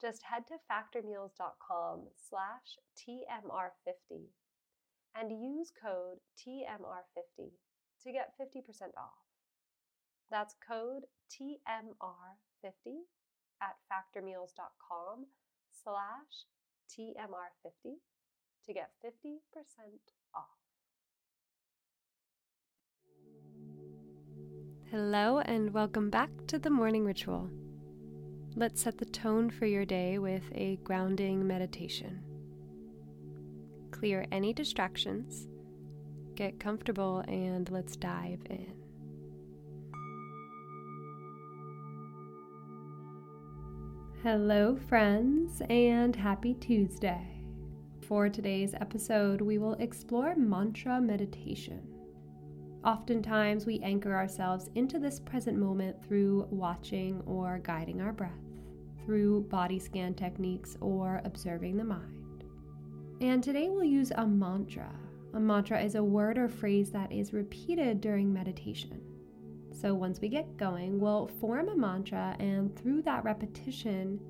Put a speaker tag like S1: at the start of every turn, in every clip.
S1: Just head to factormeals.com slash TMR50 and use code TMR50 to get 50% off. That's code TMR50 at factormeals.com slash TMR50 to get 50% off. Hello, and welcome back to the morning ritual. Let's set the tone for your day with a grounding meditation. Clear any distractions, get comfortable, and let's dive in. Hello, friends, and happy Tuesday. For today's episode, we will explore mantra meditation. Oftentimes, we anchor ourselves into this present moment through watching or guiding our breath, through body scan techniques, or observing the mind. And today, we'll use a mantra. A mantra is a word or phrase that is repeated during meditation. So once we get going, we'll form a mantra, and through that repetition,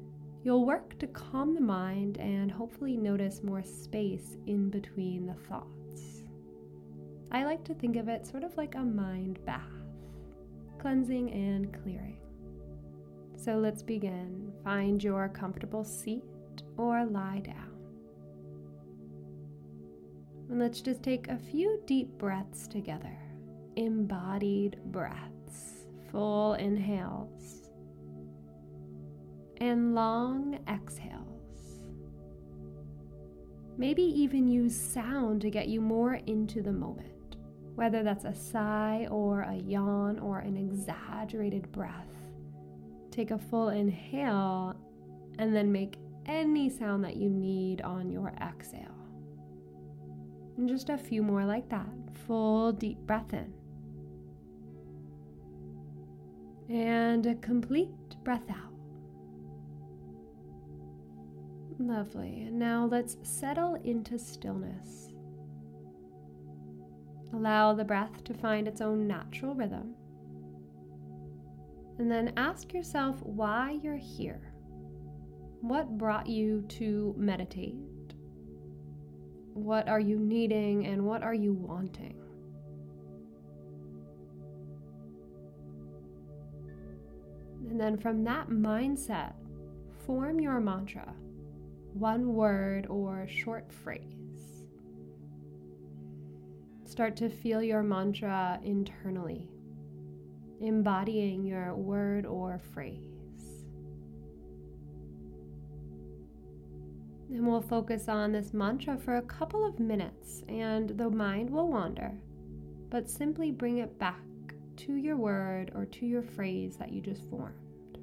S1: you'll work to calm the mind and hopefully notice more space in between the thoughts. I like to think of it sort of like a mind bath, cleansing and clearing. So let's begin. Find your comfortable seat or lie down. And let's just take a few deep breaths together. Embodied breaths, full inhales and long exhales. Maybe even use sound to get you more into the moment, whether that's a sigh or a yawn or an exaggerated breath. Take a full inhale and then make any sound that you need on your exhale. And just a few more like that. Full deep breath in. and a complete breath out. Lovely. And now let's settle into stillness. Allow the breath to find its own natural rhythm. And then ask yourself why you're here. What brought you to meditate? What are you needing and what are you wanting? And then from that mindset, form your mantra, one word or short phrase. Start to feel your mantra internally, embodying your word or phrase. And we'll focus on this mantra for a couple of minutes, and the mind will wander, but simply bring it back to your word or to your phrase that you just formed.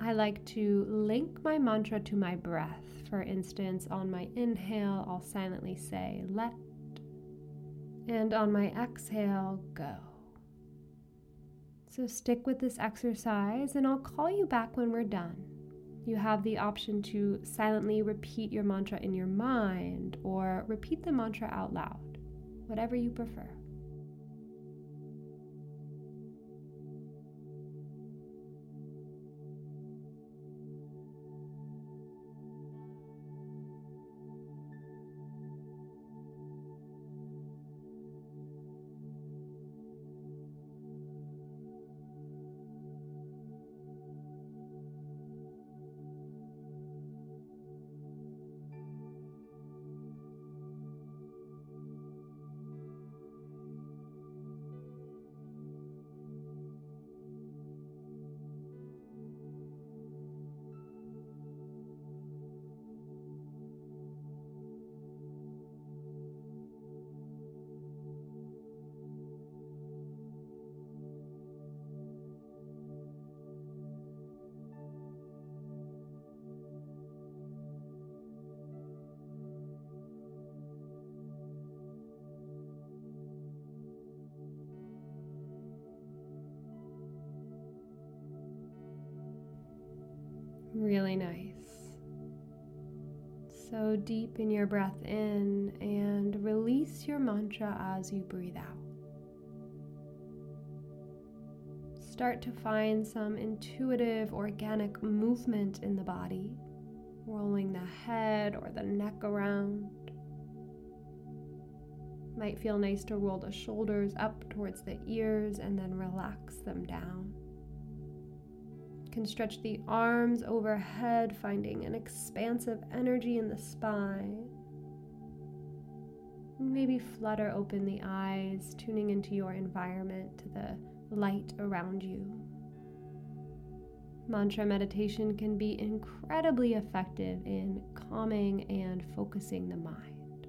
S1: I like to link my mantra to my breath. For instance, on my inhale, I'll silently say, let, and on my exhale, go. So stick with this exercise, and I'll call you back when we're done. You have the option to silently repeat your mantra in your mind or repeat the mantra out loud, whatever you prefer. Really nice. So deep in your breath in and release your mantra as you breathe out. Start to find some intuitive, organic movement in the body, rolling the head or the neck around. Might feel nice to roll the shoulders up towards the ears and then relax them down can stretch the arms overhead, finding an expansive energy in the spine. Maybe flutter open the eyes, tuning into your environment, to the light around you. Mantra meditation can be incredibly effective in calming and focusing the mind.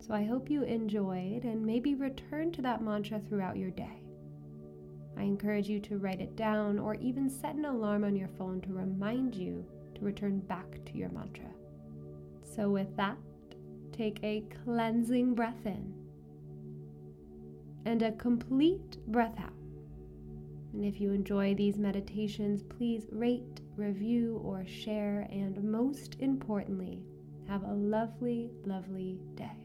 S1: So I hope you enjoyed and maybe return to that mantra throughout your day. I encourage you to write it down or even set an alarm on your phone to remind you to return back to your mantra. So, with that, take a cleansing breath in and a complete breath out. And if you enjoy these meditations, please rate, review, or share. And most importantly, have a lovely, lovely day.